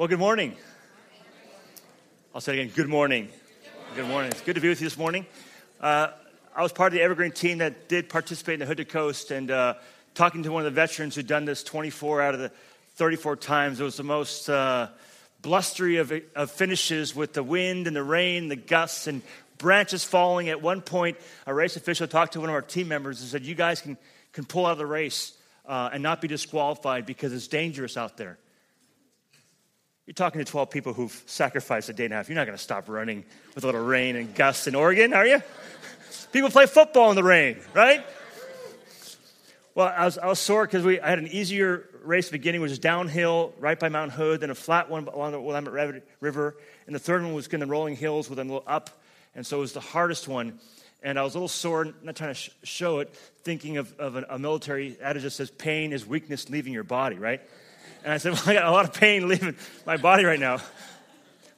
Well, good morning. I'll say it again. Good morning. Good morning. It's good to be with you this morning. Uh, I was part of the Evergreen team that did participate in the Hood to Coast, and uh, talking to one of the veterans who'd done this 24 out of the 34 times, it was the most uh, blustery of, of finishes with the wind and the rain, the gusts, and branches falling. At one point, a race official talked to one of our team members and said, "You guys can can pull out of the race uh, and not be disqualified because it's dangerous out there." You're talking to 12 people who've sacrificed a day and a half. You're not going to stop running with a little rain and gusts in Oregon, are you? People play football in the rain, right? Well, I was, I was sore because I had an easier race beginning, which was downhill right by Mount Hood, then a flat one along the Willamette River, and the third one was in the rolling hills with a little up, and so it was the hardest one. And I was a little sore, not trying to sh- show it, thinking of, of a, a military adage that says pain is weakness leaving your body, right? And I said, Well, I got a lot of pain leaving my body right now.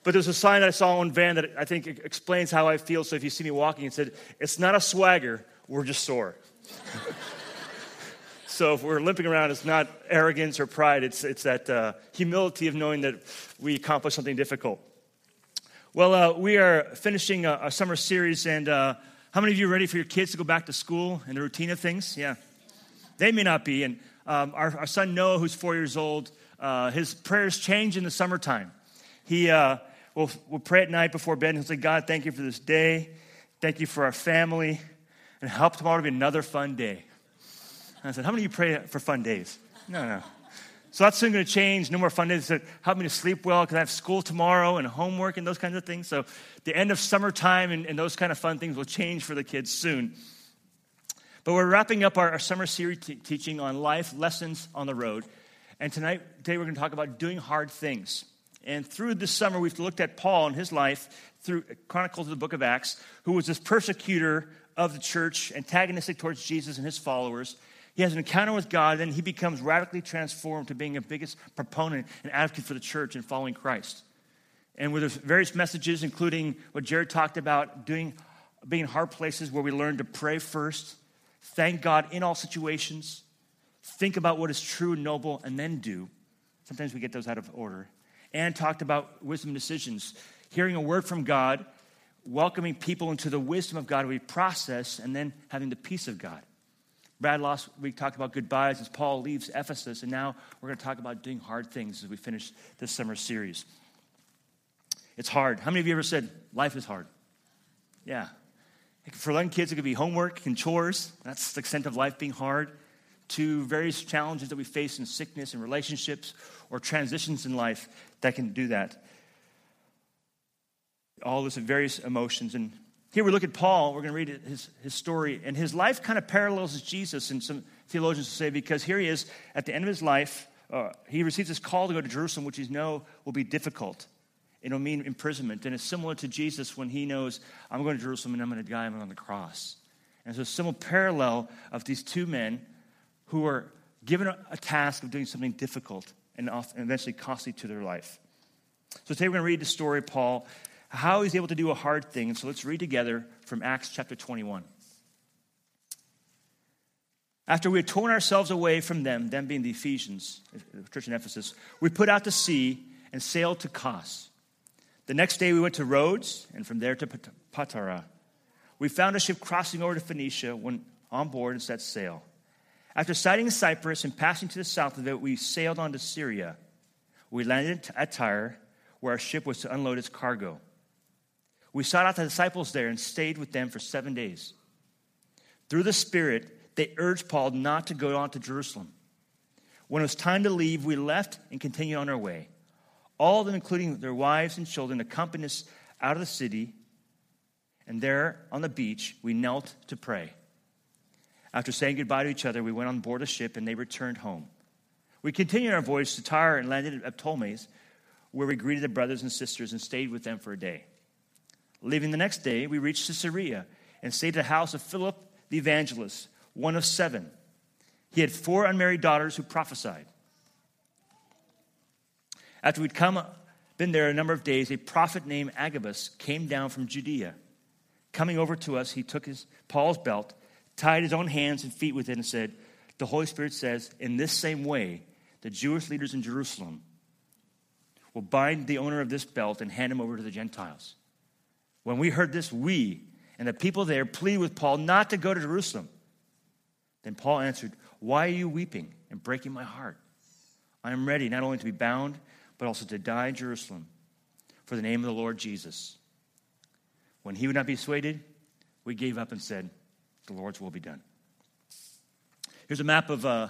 But there's a sign that I saw on van that I think explains how I feel. So if you see me walking, it said, It's not a swagger, we're just sore. so if we're limping around, it's not arrogance or pride, it's, it's that uh, humility of knowing that we accomplished something difficult. Well, uh, we are finishing a, a summer series, and uh, how many of you are ready for your kids to go back to school and the routine of things? Yeah. They may not be. And um, our, our, son Noah, who's four years old, uh, his prayers change in the summertime. He uh, will will pray at night before bed and he'll say, God, thank you for this day. Thank you for our family. And help tomorrow to be another fun day. And I said, How many of you pray for fun days? No, no. So that's soon going to change. No more fun days. Said, help me to sleep well because I have school tomorrow and homework and those kinds of things. So the end of summertime and, and those kind of fun things will change for the kids soon. But we're wrapping up our, our summer series teaching on life lessons on the road. And tonight, today, we're going to talk about doing hard things. And through this summer, we've looked at Paul and his life through uh, Chronicles of the book of Acts, who was this persecutor of the church, antagonistic towards Jesus and his followers. He has an encounter with God, and he becomes radically transformed to being a biggest proponent and advocate for the church and following Christ. And with various messages, including what Jared talked about, doing being in hard places where we learn to pray first thank God in all situations, think about what is true and noble, and then do. Sometimes we get those out of order. And talked about wisdom decisions, hearing a word from God, welcoming people into the wisdom of God we process, and then having the peace of God. Brad last week talked about goodbyes as Paul leaves Ephesus, and now we're going to talk about doing hard things as we finish this summer series. It's hard. How many of you ever said, Life is hard? Yeah, for young kids, it could be homework and chores. That's the extent of life being hard. To various challenges that we face in sickness and relationships or transitions in life that can do that. All this various emotions. And here we look at Paul. We're going to read his, his story. And his life kind of parallels Jesus, and some theologians say, because here he is at the end of his life. Uh, he receives this call to go to Jerusalem, which he knows will be difficult it'll mean imprisonment. And it's similar to Jesus when he knows, I'm going to Jerusalem and I'm going to die, on the cross. And so, a similar parallel of these two men who are given a, task of doing something difficult and, often, eventually costly to their life. So, today we're going to read the story of Paul, how he's able to do a hard thing. And so, let's read together from Acts chapter 21. After we had torn ourselves away from them, them being the Ephesians, the church in Ephesus, we put out to sea and sailed to Kos the next day we went to Rhodes and from there to Patara. We found a ship crossing over to Phoenicia, went on board and set sail. After sighting Cyprus and passing to the south of it, we sailed on to Syria. We landed at Tyre, where our ship was to unload its cargo. We sought out the disciples there and stayed with them for seven days. Through the Spirit, they urged Paul not to go on to Jerusalem. When it was time to leave, we left and continued on our way. All of them, including their wives and children, accompanied us out of the city. And there on the beach, we knelt to pray. After saying goodbye to each other, we went on board a ship and they returned home. We continued our voyage to Tyre and landed at Ptolemais, where we greeted the brothers and sisters and stayed with them for a day. Leaving the next day, we reached Caesarea and stayed at the house of Philip the evangelist, one of seven. He had four unmarried daughters who prophesied. After we'd come, been there a number of days, a prophet named Agabus came down from Judea. Coming over to us, he took his Paul's belt, tied his own hands and feet with it, and said, The Holy Spirit says, in this same way, the Jewish leaders in Jerusalem will bind the owner of this belt and hand him over to the Gentiles. When we heard this, we and the people there pleaded with Paul not to go to Jerusalem. Then Paul answered, Why are you weeping and breaking my heart? I am ready not only to be bound, but also to die in Jerusalem for the name of the Lord Jesus. When he would not be persuaded, we gave up and said, The Lord's will be done. Here's a map of uh,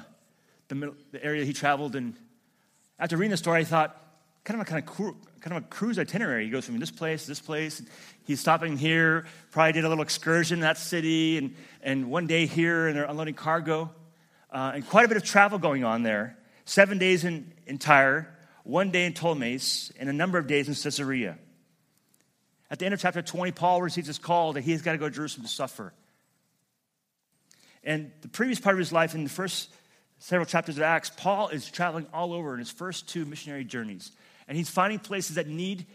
the, middle, the area he traveled. And after reading the story, I thought, kind of a kind of, kind of a cruise itinerary. He goes from this place to this place. He's stopping here, probably did a little excursion in that city, and, and one day here, and they're unloading cargo. Uh, and quite a bit of travel going on there. Seven days in, Tyre, one day in Ptolemais, and a number of days in Caesarea. At the end of chapter 20, Paul receives this call that he's got to go to Jerusalem to suffer. And the previous part of his life, in the first several chapters of Acts, Paul is traveling all over in his first two missionary journeys. And he's finding places that need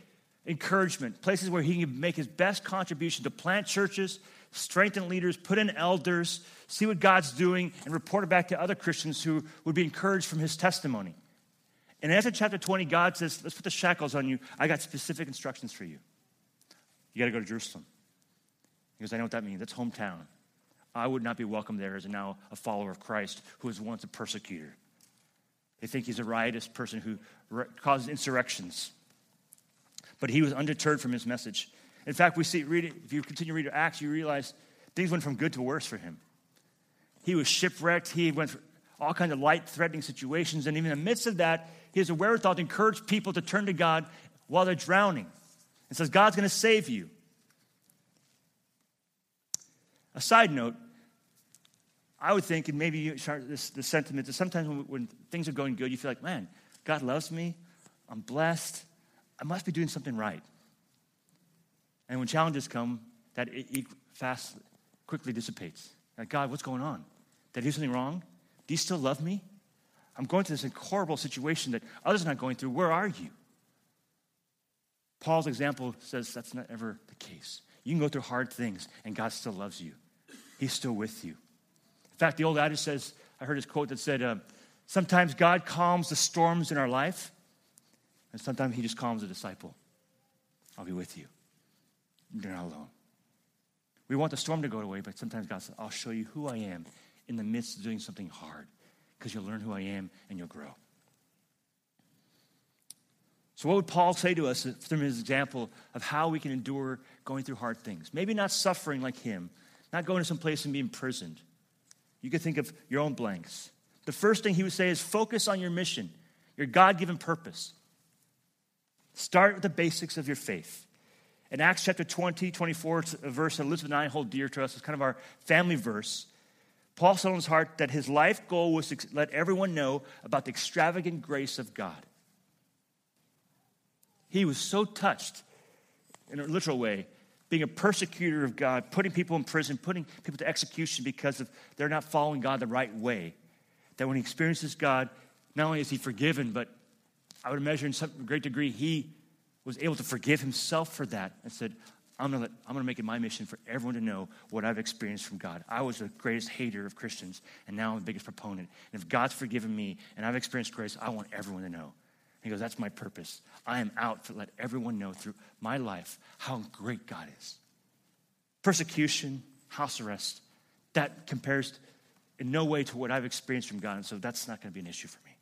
encouragement, places where he can make his best contribution to plant churches, strengthen leaders, put in elders, see what God's doing, and report it back to other Christians who would be encouraged from his testimony. And after chapter 20, God says, Let's put the shackles on you. I got specific instructions for you. You got to go to Jerusalem. He goes, I know what that means. That's hometown. I would not be welcome there as now a follower of Christ who was once a persecutor. They think he's a riotous person who causes insurrections. But he was undeterred from his message. In fact, we see, read it, if you continue to read Acts, you realize things went from good to worse for him. He was shipwrecked. He went through all kinds of light threatening situations. And even in the midst of that, he has a wherewithal to encourage people to turn to God while they're drowning and says, God's going to save you. A side note, I would think, and maybe you start this, this sentiment that sometimes when, when things are going good, you feel like, man, God loves me, I'm blessed, I must be doing something right. And when challenges come, that it, it fast quickly dissipates. Like, God, what's going on? Did I do something wrong? Do you still love me? I'm going through this horrible situation that others are not going through. Where are you? Paul's example says that's not ever the case. You can go through hard things and God still loves you, He's still with you. In fact, the old adage says, I heard this quote that said, uh, Sometimes God calms the storms in our life, and sometimes He just calms a disciple. I'll be with you. You're not alone. We want the storm to go away, but sometimes God says, I'll show you who I am in the midst of doing something hard because you'll learn who I am and you'll grow. So, what would Paul say to us uh, from his example of how we can endure going through hard things? Maybe not suffering like him, not going to some place and being imprisoned. You could think of your own blanks. The first thing he would say is focus on your mission, your God given purpose. Start with the basics of your faith. In Acts chapter 20, 24, it's a verse that Elizabeth and I hold dear to us. It's kind of our family verse. Paul said in his heart that his life goal was to let everyone know about the extravagant grace of God. He was so touched, in a literal way, being a persecutor of God, putting people in prison, putting people to execution because of they're not following God the right way. That when he experiences God, not only is he forgiven, but I would measure in some great degree he was able to forgive himself for that and said, I'm gonna, let, I'm gonna make it my mission for everyone to know what I've experienced from God. I was the greatest hater of Christians, and now I'm the biggest proponent. And if God's forgiven me and I've experienced grace, I want everyone to know. He goes, That's my purpose. I am out to let everyone know through my life how great God is. Persecution, house arrest, that compares in no way to what I've experienced from God. And so that's not going to be an issue for me.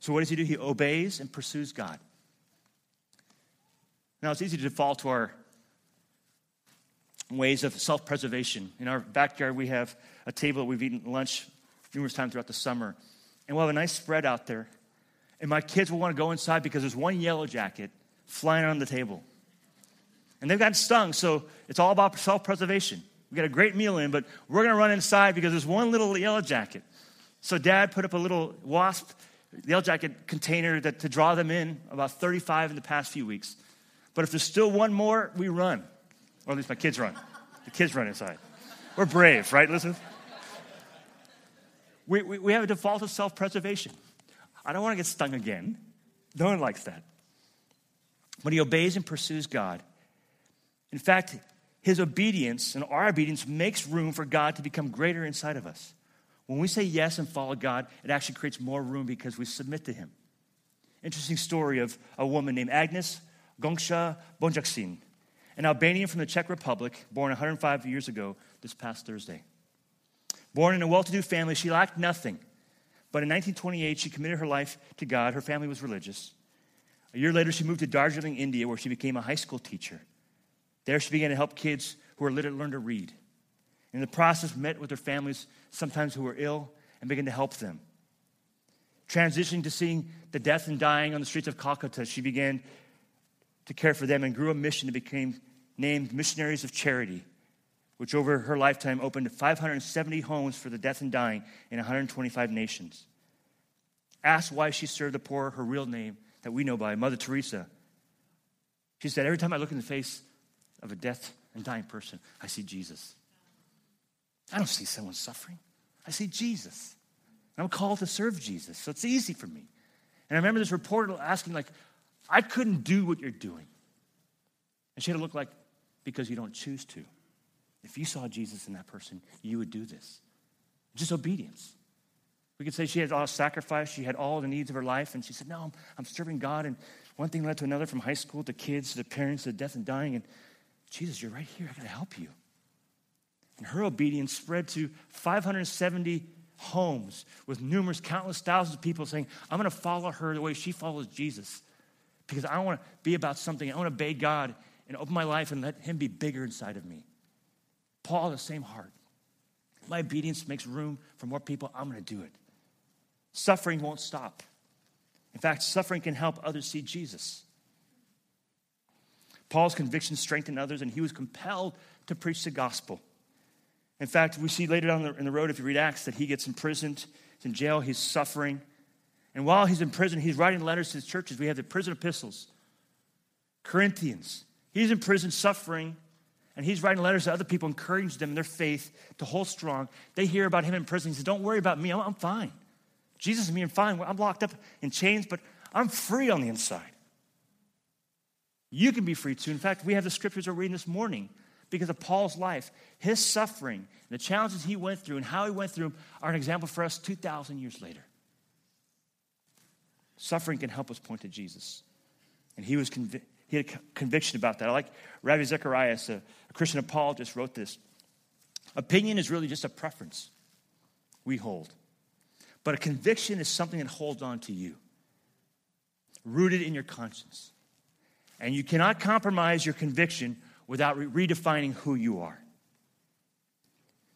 So what does he do? He obeys and pursues God. Now, it's easy to fall to our ways of self preservation. In our backyard, we have a table that we've eaten lunch numerous times throughout the summer. And we'll have a nice spread out there. And my kids will want to go inside because there's one yellow jacket flying on the table. And they've gotten stung, so it's all about self preservation. We got a great meal in, but we're going to run inside because there's one little yellow jacket. So dad put up a little wasp yellow jacket container that, to draw them in, about 35 in the past few weeks. But if there's still one more, we run. Or at least my kids run. The kids run inside. We're brave, right, Listen. We, we, we have a default of self preservation. I don't want to get stung again. No one likes that. But he obeys and pursues God. In fact, his obedience and our obedience makes room for God to become greater inside of us. When we say yes and follow God, it actually creates more room because we submit to him. interesting story of a woman named Agnes Gonxha Bojaxhiu, an Albanian from the Czech Republic, born 105 years ago this past Thursday. Born in a well to do family, she lacked nothing. But in 1928, she committed her life to God. Her family was religious. A year later, she moved to Darjeeling, India, where she became a high school teacher. There, she began to help kids who were literate learn to read. In the process, met with their families, sometimes who were ill, and began to help them. Transitioning to seeing the death and dying on the streets of Calcutta, she began to care for them and grew a mission to became named Missionaries of Charity, which over her lifetime opened 570 homes for the death and dying in 125 nations. Asked why she served the poor, her real name that we know by, Mother Teresa. She said, Every time I look in the face of a death and dying person, I see Jesus. I don't see someone suffering, I see Jesus. And I'm called to serve Jesus, so it's easy for me. And I remember this reporter asking, like, I couldn't do what you're doing. And she had to look like, because you don't choose to. If you saw Jesus in that person, you would do this. Just obedience. We could say she had all sacrifice, she had all the needs of her life, and she said, No, I'm, I'm serving God. And one thing led to another from high school to kids to parents to death and dying. And Jesus, you're right here. I got to help you. And her obedience spread to 570 homes with numerous, countless thousands of people saying, I'm going to follow her the way she follows Jesus because I want to be about something. I want to obey God and open my life and let Him be bigger inside of me. Paul, the same heart. My obedience makes room for more people. I'm going to do it. Suffering won't stop. In fact, suffering can help others see Jesus. Paul's conviction strengthened others, and he was compelled to preach the gospel. In fact, we see later down in the road, if you read Acts, that he gets imprisoned, he's in jail, he's suffering. And while he's in prison, he's writing letters to his churches. We have the prison epistles. Corinthians, he's in prison suffering, and he's writing letters to other people, encouraging them in their faith to hold strong. They hear about him in prison. He says, Don't worry about me, I'm, I'm fine. Jesus is me, I'm fine. I'm locked up in chains, but I'm free on the inside. You can be free too. In fact, we have the scriptures we're reading this morning because of Paul's life. His suffering, the challenges he went through, and how he went through them are an example for us 2,000 years later. Suffering can help us point to Jesus. And he, was convi- he had a conviction about that. I like Ravi Zacharias, a, a Christian apologist, wrote this Opinion is really just a preference we hold, but a conviction is something that holds on to you, rooted in your conscience. And you cannot compromise your conviction without re- redefining who you are.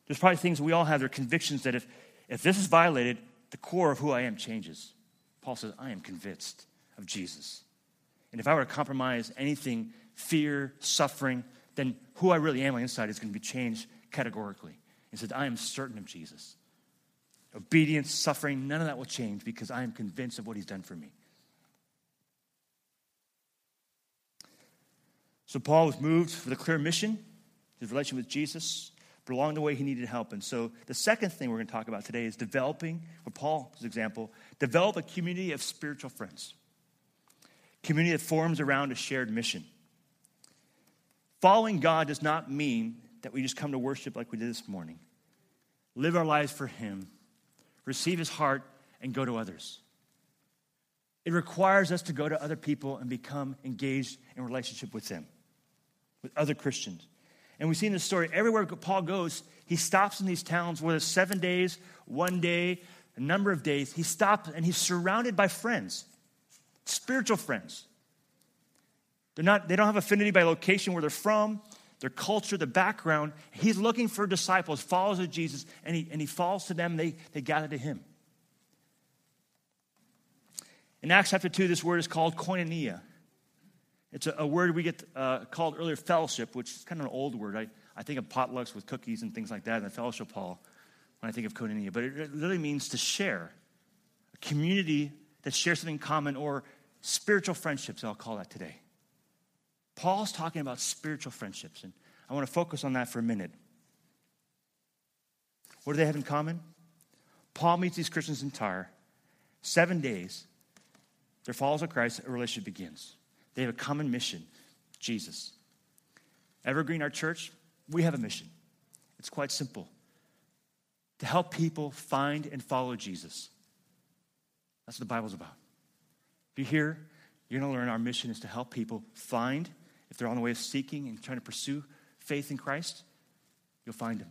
There's probably things we all have, there are convictions that if, if this is violated, the core of who I am changes. Paul says, I am convinced of Jesus. And if I were to compromise anything, fear, suffering, then who I really am on the inside is going to be changed categorically. He said, I am certain of Jesus. Obedience, suffering, none of that will change because I am convinced of what he's done for me. So Paul was moved for the clear mission, his relation with Jesus, but along the way he needed help. And so the second thing we're going to talk about today is developing, for Paul's example, develop a community of spiritual friends. Community that forms around a shared mission. Following God does not mean that we just come to worship like we did this morning. Live our lives for Him, receive His heart, and go to others. It requires us to go to other people and become engaged in relationship with them with other Christians. And we see in the story, everywhere Paul goes, he stops in these towns, whether it's seven days, one day, a number of days. He stops and he's surrounded by friends, spiritual friends. They're not, they don't have affinity by location where they're from, their culture, their background. He's looking for disciples, followers of Jesus, and he, and he falls to them, they, they gather to him. In Acts chapter 2, this word is called koinonia. It's a, a word we get uh, called earlier fellowship, which is kind of an old word. I, I think of potlucks with cookies and things like that, and the fellowship hall when I think of koinonia. But it, it literally means to share, a community that shares something common, or spiritual friendships, I'll call that today. Paul's talking about spiritual friendships, and I want to focus on that for a minute. What do they have in common? Paul meets these Christians in Tyre. Seven days, they're followers of Christ, a relationship begins. They have a common mission Jesus. Evergreen, our church, we have a mission. It's quite simple to help people find and follow Jesus. That's what the Bible's about. If you're here, you're going to learn our mission is to help people find, if they're on the way of seeking and trying to pursue faith in Christ, you'll find Him.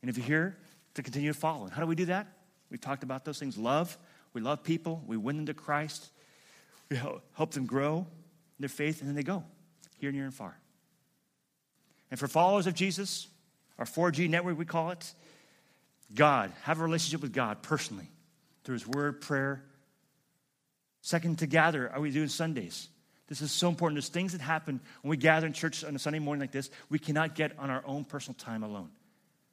And if you're here, to continue to follow. And how do we do that? We've talked about those things love. We love people. We win them to Christ. We help them grow their faith, and then they go here, near, and far. And for followers of Jesus, our 4G network, we call it, God, have a relationship with God personally through His Word, prayer. Second, to gather, are we doing Sundays? This is so important. There's things that happen when we gather in church on a Sunday morning like this, we cannot get on our own personal time alone.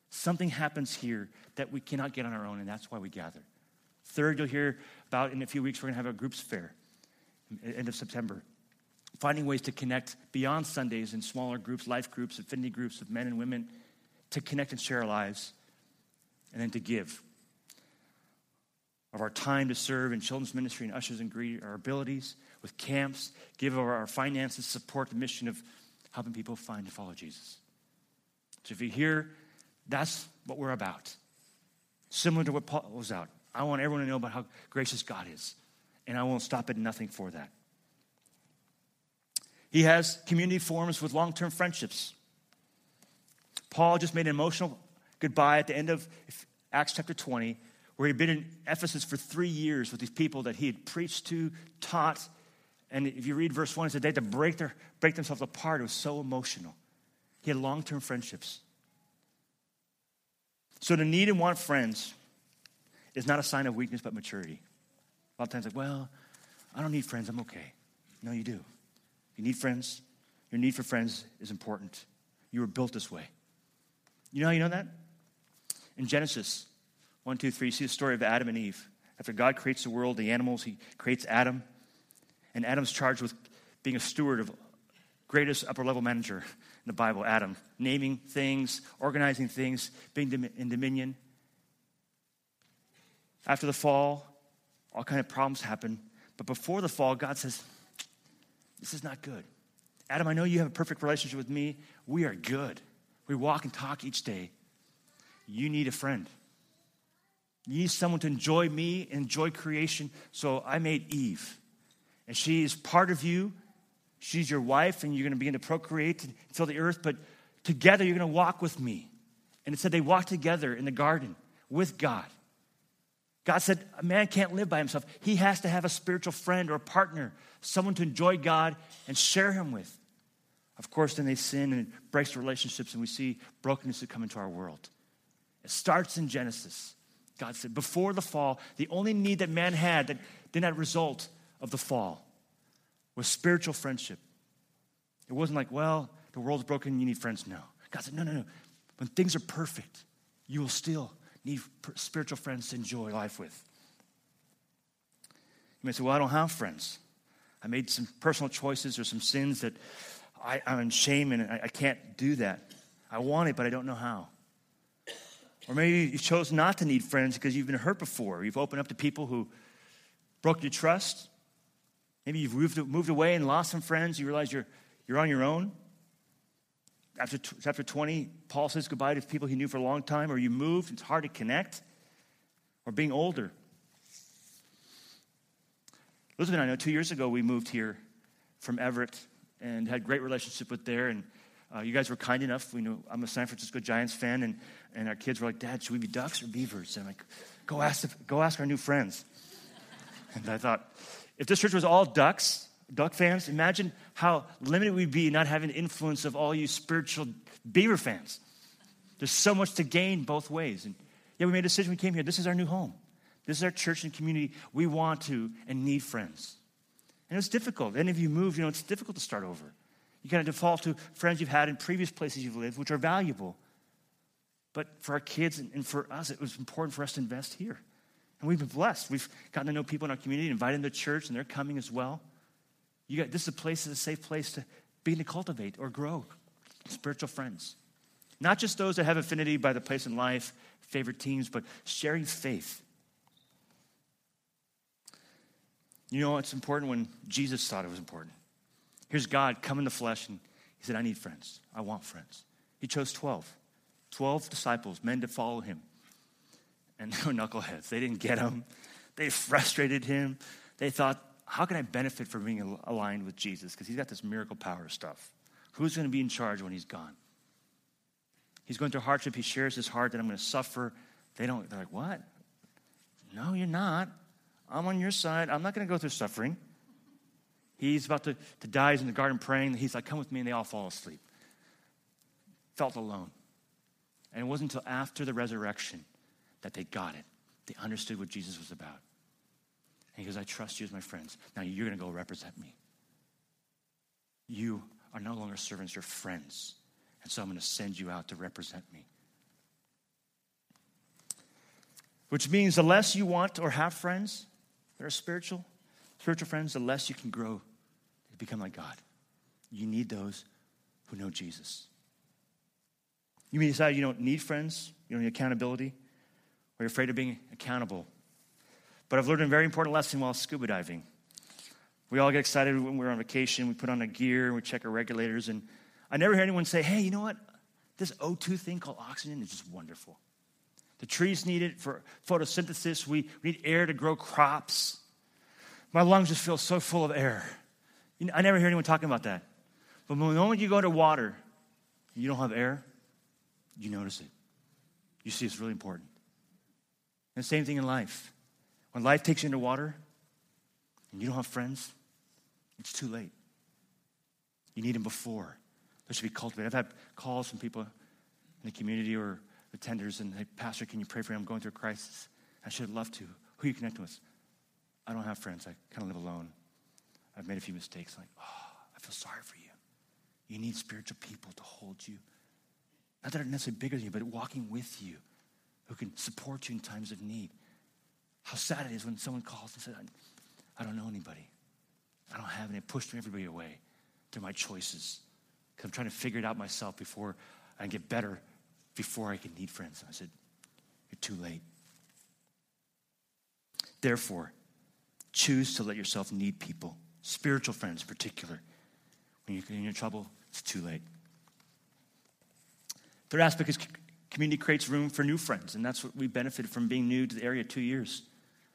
Something happens here that we cannot get on our own, and that's why we gather. Third, you'll hear about in a few weeks, we're going to have a groups fair, end of September. Finding ways to connect beyond Sundays in smaller groups, life groups, affinity groups of men and women, to connect and share our lives, and then to give of our time to serve in children's ministry and ushers and greet our abilities with camps, give of our finances, support the mission of helping people find and follow Jesus. So if you're here that's what we're about. Similar to what Paul was out. I want everyone to know about how gracious God is, and I won't stop at nothing for that. He has community forums with long term friendships. Paul just made an emotional goodbye at the end of Acts chapter 20, where he'd been in Ephesus for three years with these people that he had preached to, taught. And if you read verse 1, it said they had to break, their, break themselves apart. It was so emotional. He had long term friendships. So to need and want friends is not a sign of weakness but maturity. A lot of times, like, well, I don't need friends, I'm okay. No, you do. You need friends. Your need for friends is important. You were built this way. You know how you know that? In Genesis 1, 2, 3, you see the story of Adam and Eve. After God creates the world, the animals, he creates Adam. And Adam's charged with being a steward of greatest upper level manager in the Bible, Adam, naming things, organizing things, being in dominion. After the fall, all kind of problems happen. But before the fall, God says, This is not good. Adam, I know you have a perfect relationship with me. We are good. We walk and talk each day. You need a friend. You need someone to enjoy me, enjoy creation. So I made Eve. And she is part of you She's your wife, and you're going to begin to procreate and fill the earth, but together you're going to walk with me. And it said they walked together in the garden with God. God said a man can't live by himself. He has to have a spiritual friend or a partner, someone to enjoy God and share him with. Of course, then they sin and it breaks relationships, and we see brokenness that come into our world. It starts in Genesis. God said, before the fall, the only need that man had that did not result of the fall was spiritual friendship. It wasn't like, well, the world's broken, you need friends. No. God said, no, no, no. When things are perfect, you will still need spiritual friends to enjoy life with. You may say, well, I don't have friends. I made some personal choices or some sins that I, am in shame and I, I can't do that. I want it, but I don't know how. Or maybe you chose not to need friends because you've been hurt before. You've opened up to people who broke your trust, Maybe you've moved, moved away and lost some friends. You realize you're, you're on your own. After chapter 20, Paul says goodbye to people he knew for a long time, or you moved, it's hard to connect, or being older. Elizabeth and I know two years ago we moved here from Everett and had great relationship with there. And uh, you guys were kind enough. We know I'm a San Francisco Giants fan, and, and our kids were like, Dad, should we be ducks or beavers? And I'm like, go ask, the, go ask our new friends. And I thought, if this church was all ducks, duck fans, imagine how limited we'd be not having the influence of all you spiritual beaver fans. There's so much to gain both ways. And yeah, we made a decision. We came here. This is our new home. This is our church and community. We want to and need friends. And it's difficult. Any of you move, you know, it's difficult to start over. You kind of default to friends you've had in previous places you've lived, which are valuable. But for our kids and for us, it was important for us to invest here. And we've been blessed. We've gotten to know people in our community, invited them to church, and they're coming as well. You got, this is a place, is a safe place to begin to cultivate or grow spiritual friends. Not just those that have affinity by the place in life, favorite teams, but sharing faith. You know, it's important when Jesus thought it was important. Here's God come in the flesh, and he said, I need friends. I want friends. He chose 12, 12 disciples, men to follow him and they were knuckleheads. They didn't get him. They frustrated him. They thought, how can I benefit from being aligned with Jesus? Because he's got this miracle power stuff. Who's going to be in charge when he's gone? He's going through hardship. He shares his heart that I'm going to suffer. They don't, they're like, what? No, you're not. I'm on your side. I'm not going to go through suffering. He's about to, to die. He's in the garden praying. He's like, come with me. And they all fall asleep. Felt alone. And it wasn't until after the resurrection that they got it. They understood what Jesus was about. He goes, I trust you as my friends. Now you're going to go represent me. You are no longer servants, you're friends. And so I'm going to send you out to represent me. Which means the less you want or have friends that are spiritual, spiritual friends, the less you can grow to become like God. You need those who know Jesus. You may decide you don't need friends, you don't need accountability, or you're afraid of being accountable. But I've learned a very important lesson while scuba diving. We all get excited when we're on vacation, we put on our gear, we check our regulators, and I never hear anyone say, hey, you know what? This O2 thing called oxygen is just wonderful. The trees need it for photosynthesis. We need air to grow crops. My lungs just feel so full of air. You know, I never hear anyone talking about that. But the moment you go to water, you don't have air, you notice it. You see it's really important. And the same thing in life. When life takes you into water and you don't have friends, it's too late. You need them before. There should be cultivated. I've had calls from people in the community or attenders and they, Pastor, can you pray for me? I'm going through a crisis. I should love to. Who are you connecting with? I don't have friends. I kind of live alone. I've made a few mistakes. Like, oh, I feel sorry for you. You need spiritual people to hold you. Not that are necessarily bigger than you, but walking with you, who can support you in times of need. How sad it is when someone calls and says, I, don't know anybody. I don't have any. I pushed everybody away through my choices because I'm trying to figure it out myself before I can get better, before I can need friends. I said, You're too late. Therefore, choose to let yourself need people, spiritual friends in particular. When you're in your trouble, it's too late. Third aspect is community creates room for new friends, and that's what we benefited from being new to the area two years.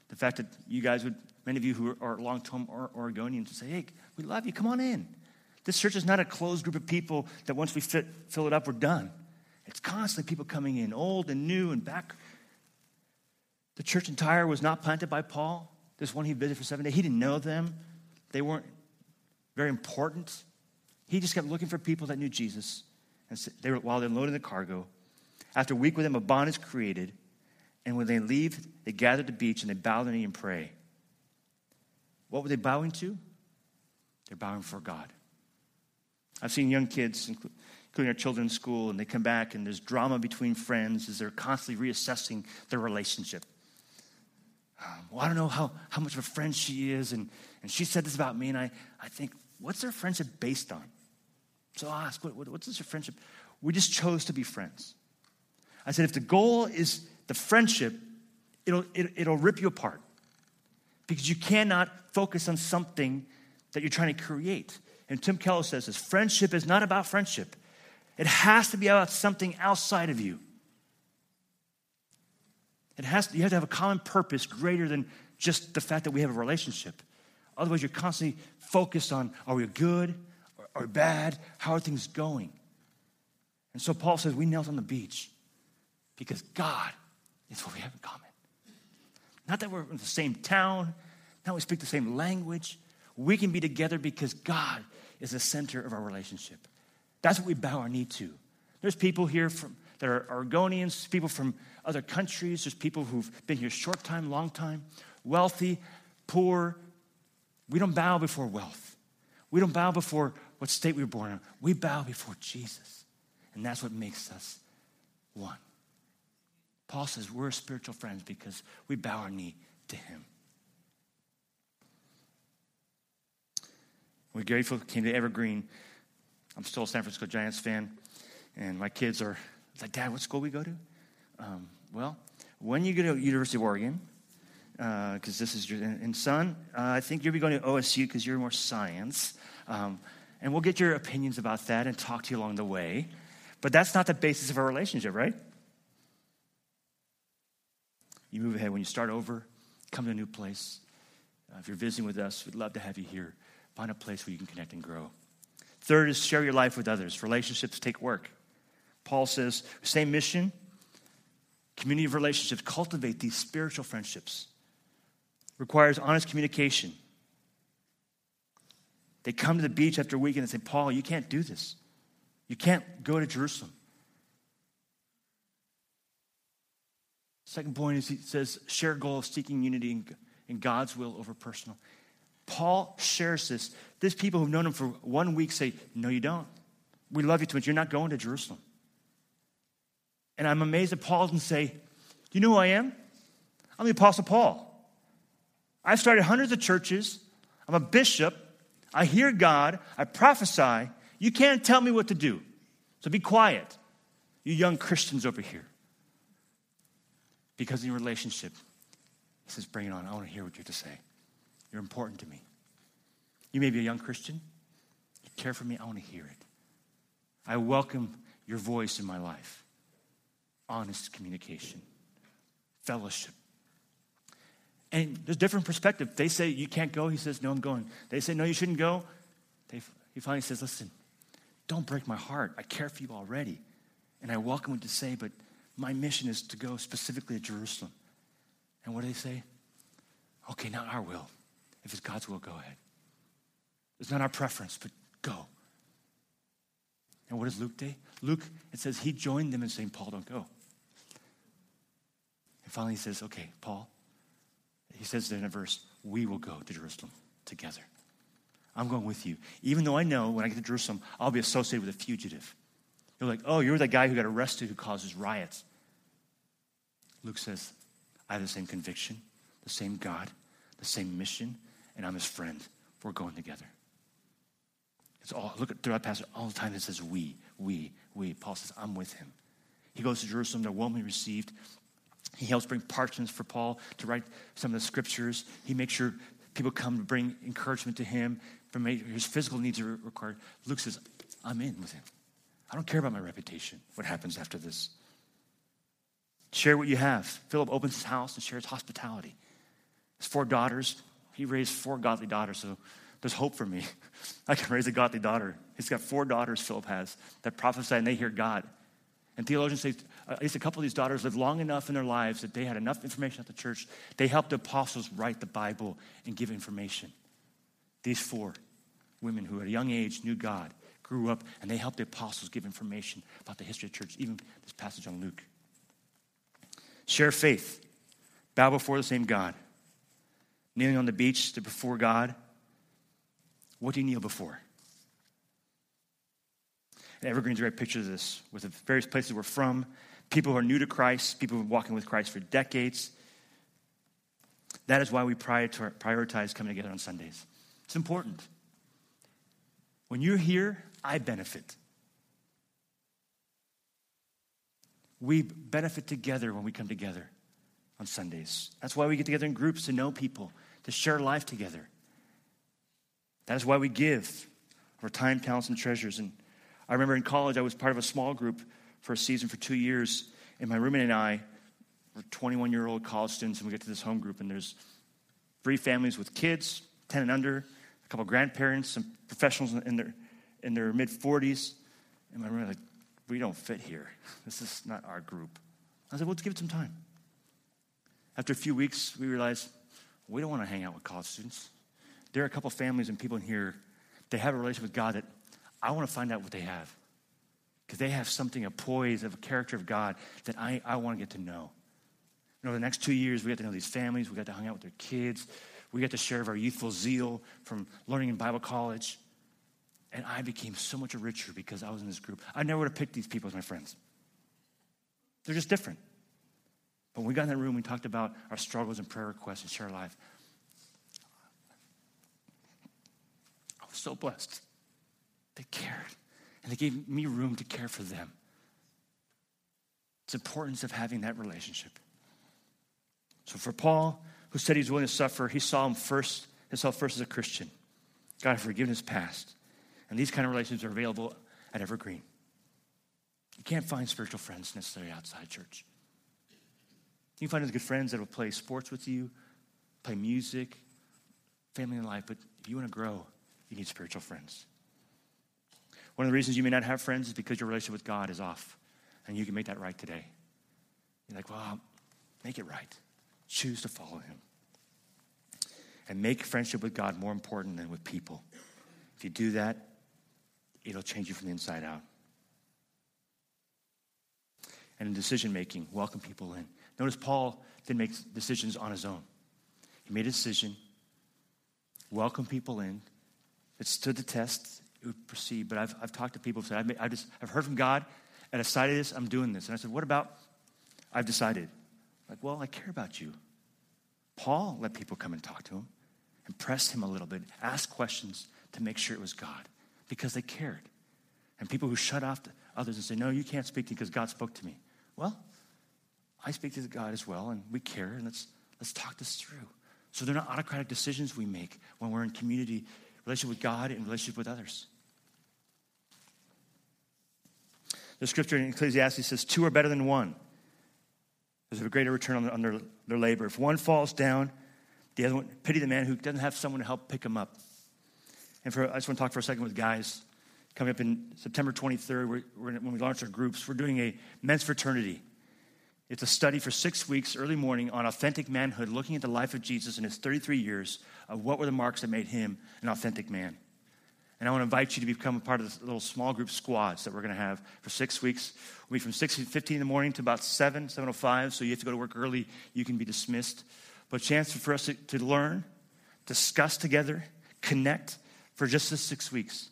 The fact that you guys would, many of you who are long term Oregonians, would say, hey, we love you, come on in. This church is not a closed group of people that once we fit, fill it up, we're done. It's constantly people coming in, old and new and back. The church in Tyre was not planted by Paul. This one he visited for seven days. He didn't know them. They weren't very important. He just kept looking for people that knew Jesus. And they were, while they're loading the cargo, after a week with them, a bond is created. And when they leave, they gather at the beach and they bow their knee and pray. What were they bowing to? They're bowing for God. I've seen young kids, including our children in school, and they come back and there's drama between friends as they're constantly reassessing their relationship. Um, well, I don't know how, how much of a friend she is, and, and she said this about me, and I, I think, what's their friendship based on? So I'll ask, what, what, what's this friendship? We just chose to be friends. I said, if the goal is the friendship, it'll, it, will rip you apart because you cannot focus on something that you're trying to create. And Tim Keller says this friendship is not about friendship, it has to be about something outside of you. It has to, you have to have a common purpose greater than just the fact that we have a relationship. Otherwise, you're constantly focused on are we good or, or bad? How are things going? And so Paul says, We knelt on the beach because God is what we have in common. Not that we're in the same town, not we speak the same language. We can be together because God is the center of our relationship. That's what we bow our knee to. There's people here from that are Oregonians, people from other countries, there's people who've been here short time, long time, wealthy, poor. We don't bow before wealth. We don't bow before what state we were born in. We bow before Jesus. And that's what makes us one. Paul says we're spiritual friends because we bow our knee to him. We're grateful came to Evergreen. I'm still a San Francisco Giants fan, and my kids are like, Dad, what school we go to? Um, well, when you go to University of Oregon, because uh, this is your and son, uh, I think you'll be going to OSU because you're more science, um, and we'll get your opinions about that and talk to you along the way. But that's not the basis of our relationship, right? You move ahead when you start over, come to a new place. Uh, if you're visiting with us, we'd love to have you here. Find a place where you can connect and grow. Third is share your life with others. Relationships take work. Paul says, same mission, community of relationships, cultivate these spiritual friendships. Requires honest communication. They come to the beach after a weekend and say, Paul, you can't do this. You can't go to Jerusalem. Second point is he says, share goal of seeking unity in God's will over personal. Paul shares this. These people who've known him for one week say, No, you don't. We love you too much. You're not going to Jerusalem. And I'm amazed that Paul doesn't say, Do you know who I am? I'm the Apostle Paul. I've started hundreds of churches. I'm a bishop. I hear God. I prophesy. You can't tell me what to do. So be quiet, you young Christians over here. Because in your relationship, he says, Bring it on. I want to hear what you have to say. You're important to me. You may be a young Christian. You care for me. I want to hear it. I welcome your voice in my life. Honest communication, fellowship. And there's different perspective. They say you can't go. He says, No, I'm going. They say, No, you shouldn't go. They, he finally says, Listen, don't break my heart. I care for you already. And I welcome what to say, but my mission is to go specifically to Jerusalem. And what do they say? Okay, not our will. If it's God's will, go ahead. It's not our preference, but go. And what does Luke do? Luke, it says he joined them in saying, Paul, don't go. And finally he says, okay, Paul, he says in a verse, we will go to Jerusalem together. I'm going with you. Even though I know when I get to Jerusalem, I'll be associated with a fugitive. You're like, oh, you're the guy who got arrested who causes riots. Luke says, I have the same conviction, the same God, the same mission, and I'm his friend. We're going together. It's all, look at throughout passage, all the time it says we, we, we. Paul says, I'm with him. He goes to Jerusalem, they're warmly received. He helps bring parchments for Paul to write some of the scriptures. He makes sure people come to bring encouragement to him. His physical needs are required. Luke says, I'm in with him. I don't care about my reputation, what happens after this. Share what you have. Philip opens his house and shares hospitality. His four daughters, he raised four godly daughters, so there's hope for me. I can raise a godly daughter. He's got four daughters, Philip has, that prophesy and they hear God. And theologians say uh, at least a couple of these daughters lived long enough in their lives that they had enough information at the church. They helped the apostles write the Bible and give information. These four women who at a young age knew God, grew up, and they helped the apostles give information about the history of the church, even this passage on Luke. Share faith, bow before the same God. Kneeling on the beach to before God. What do you kneel before? And Evergreen's great picture of this with the various places we're from, people who are new to Christ, people who have been walking with Christ for decades. That is why we prioritize coming together on Sundays. It's important. When you're here, I benefit. We benefit together when we come together on Sundays. That's why we get together in groups to know people, to share life together. That is why we give our time, talents, and treasures. And I remember in college, I was part of a small group for a season for two years, and my roommate and I were 21 year old college students, and we get to this home group, and there's three families with kids, 10 and under, a couple grandparents, some professionals in their, in their mid 40s. And my roommate like, we don't fit here. This is not our group. I said, well, let's give it some time. After a few weeks, we realized we don't want to hang out with college students. There are a couple families and people in here, they have a relationship with God that I want to find out what they have. Because they have something, a poise of a character of God that I, I want to get to know. You know, the next two years, we got to know these families. We got to hang out with their kids. We got to share of our youthful zeal from learning in Bible college. And I became so much richer because I was in this group. I never would have picked these people as my friends. They're just different. But when we got in that room, we talked about our struggles and prayer requests and share life. I was so blessed. They cared, and they gave me room to care for them. It's the importance of having that relationship. So for Paul, who said he's willing to suffer, he saw him first, himself first as a Christian. God had forgiven his past. And these kind of relationships are available at Evergreen. You can't find spiritual friends necessarily outside church. You can find those good friends that will play sports with you, play music, family in life, but if you want to grow, you need spiritual friends. One of the reasons you may not have friends is because your relationship with God is off, and you can make that right today. You're like, well, make it right. Choose to follow Him. And make friendship with God more important than with people. If you do that, it'll change you from the inside out. And in decision making, welcome people in. Notice Paul didn't make decisions on his own. He made a decision, welcome people in. It stood the test, it would proceed. But I've, I've talked to people who said, I've, made, I've, just, I've heard from God, and I decided this, I'm doing this. And I said, What about I've decided? Like, well, I care about you. Paul let people come and talk to him and press him a little bit, ask questions to make sure it was God because they cared. And people who shut off others and say, No, you can't speak to me because God spoke to me. Well, I speak to God as well, and we care, and let's, let's talk this through. So they're not autocratic decisions we make when we're in community, relationship with God and relationship with others. The scripture in Ecclesiastes says, Two are better than one. There's a greater return on, their, their labor. If one falls down, the other one, pity the man who doesn't have someone to help pick him up. And for, I just want to talk for a second with guys. Coming up in September 23rd, we're, we're, when we launch our groups, we're doing a men's fraternity. It's a study for six weeks, early morning, on authentic manhood, looking at the life of Jesus in his 33 years of what were the marks that made him an authentic man. And I want to invite you to become a part of this little small group squads that we're going to have for six weeks. We'll be from 6.15 in the morning to about 7, 7.05, so you have to go to work early. You can be dismissed. But a chance for us to, to learn, discuss together, connect for just the six weeks.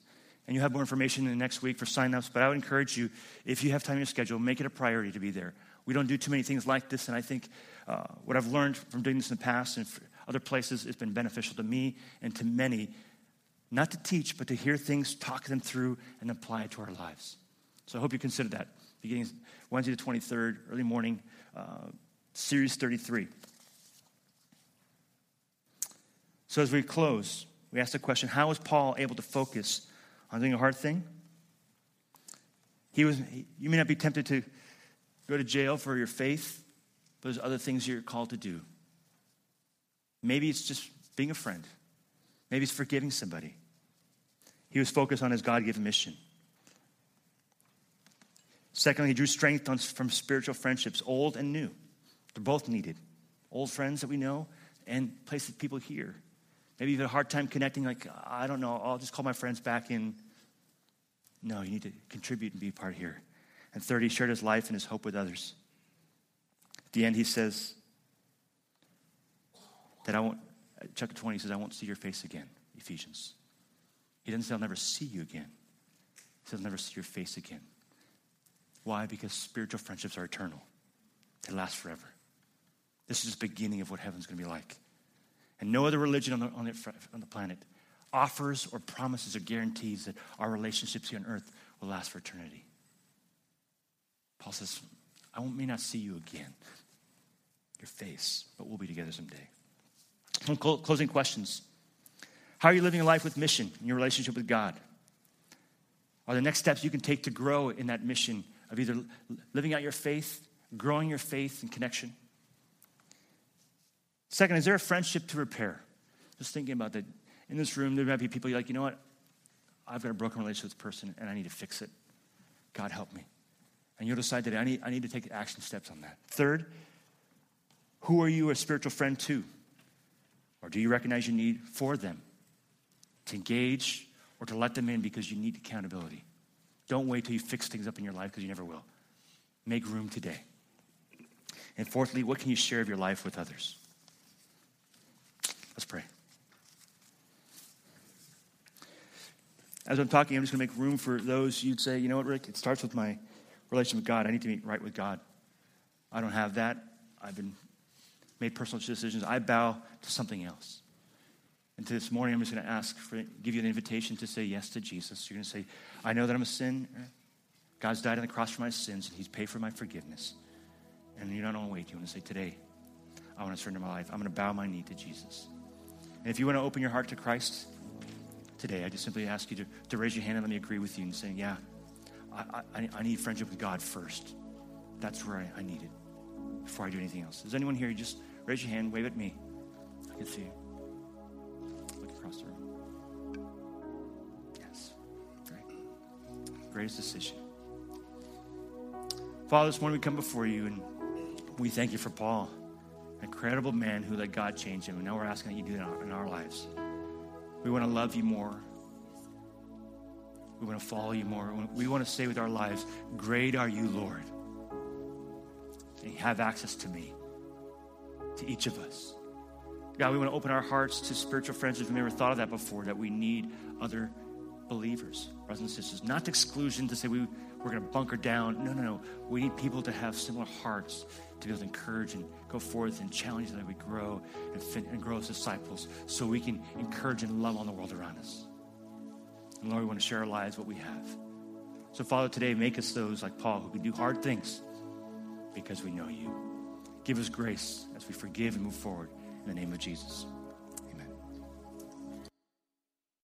And you'll have more information in the next week for signups. But I would encourage you, if you have time in your schedule, make it a priority to be there. We don't do too many things like this, and I think uh, what I've learned from doing this in the past and other places has been beneficial to me and to many. Not to teach, but to hear things, talk them through, and apply it to our lives. So I hope you consider that. Beginning Wednesday the 23rd, early morning, uh, Series 33. So as we close, we ask the question how was Paul able to focus on doing a hard thing? He was, you may not be tempted to go to jail for your faith, but there's other things you're called to do. Maybe it's just being a friend, maybe it's forgiving somebody. He was focused on his God given mission. Secondly, he drew strength on, from spiritual friendships, old and new. They're both needed. Old friends that we know and places people here. Maybe you've had a hard time connecting, like, I don't know, I'll just call my friends back in. No, you need to contribute and be part here. And third, he shared his life and his hope with others. At the end, he says that I won't, chapter 20 says, I won't see your face again, Ephesians. He doesn't say, I'll never see you again. He says, I'll never see your face again. Why? Because spiritual friendships are eternal, they last forever. This is the beginning of what heaven's going to be like. And no other religion on the, on the, on the planet offers or promises or guarantees that our relationships here on earth will last for eternity. Paul says, I may not see you again, your face, but we'll be together someday. Some closing questions. How are you living a life with mission in your relationship with God? Are the next steps you can take to grow in that mission of either living out your faith, growing your faith and connection? Second, is there a friendship to repair? Just thinking about that. In this room, there might be people you're like, you know what? I've got a broken relationship with this person and I need to fix it. God help me and you'll decide that I need, I need to take action steps on that. Third, who are you a spiritual friend to? Or do you recognize your need for them to engage or to let them in because you need accountability? Don't wait till you fix things up in your life because you never will. Make room today. And fourthly, what can you share of your life with others? Let's pray. As I'm talking, I'm just going to make room for those you'd say, you know what, Rick, it starts with my relationship with God. I need to meet right with God. I don't have that. I've been made personal decisions. I bow to something else. And to this morning, I'm just going to ask for give you an invitation to say yes to Jesus. You're going to say, I know that I'm a sinner. God's died on the cross for my sins, and He's paid for my forgiveness. And you don't want to wait. You want to say, Today, I want to surrender my life. I'm going to bow my knee to Jesus. And if you want to open your heart to Christ today, I just simply ask you to, to raise your hand and let me agree with you and say, Yeah, I, I, I need friendship with God first. That's where I, I need it before I do anything else. Is anyone here? Just raise your hand, wave at me. I can see you. Look across the room. Yes. Great. Greatest decision. Father, this morning we come before you and we thank you for Paul, incredible man who let God change him. And now we're asking that you do that in our lives. We want to love you more. We want to follow you more. We want to say with our lives, Great are you, Lord. And you have access to me, to each of us. God, we want to open our hearts to spiritual friends if we've never thought of that before, that we need other believers, brothers and sisters. Not to exclusion to say we, we're going to bunker down. No, no, no. We need people to have similar hearts to be able to encourage and go forth and challenge that we grow and, and grow as disciples so we can encourage and love on the world around us. And Lord, we want to share our lives, what we have. So, Father, today make us those like Paul who can do hard things because we know you. Give us grace as we forgive and move forward. In the name of Jesus.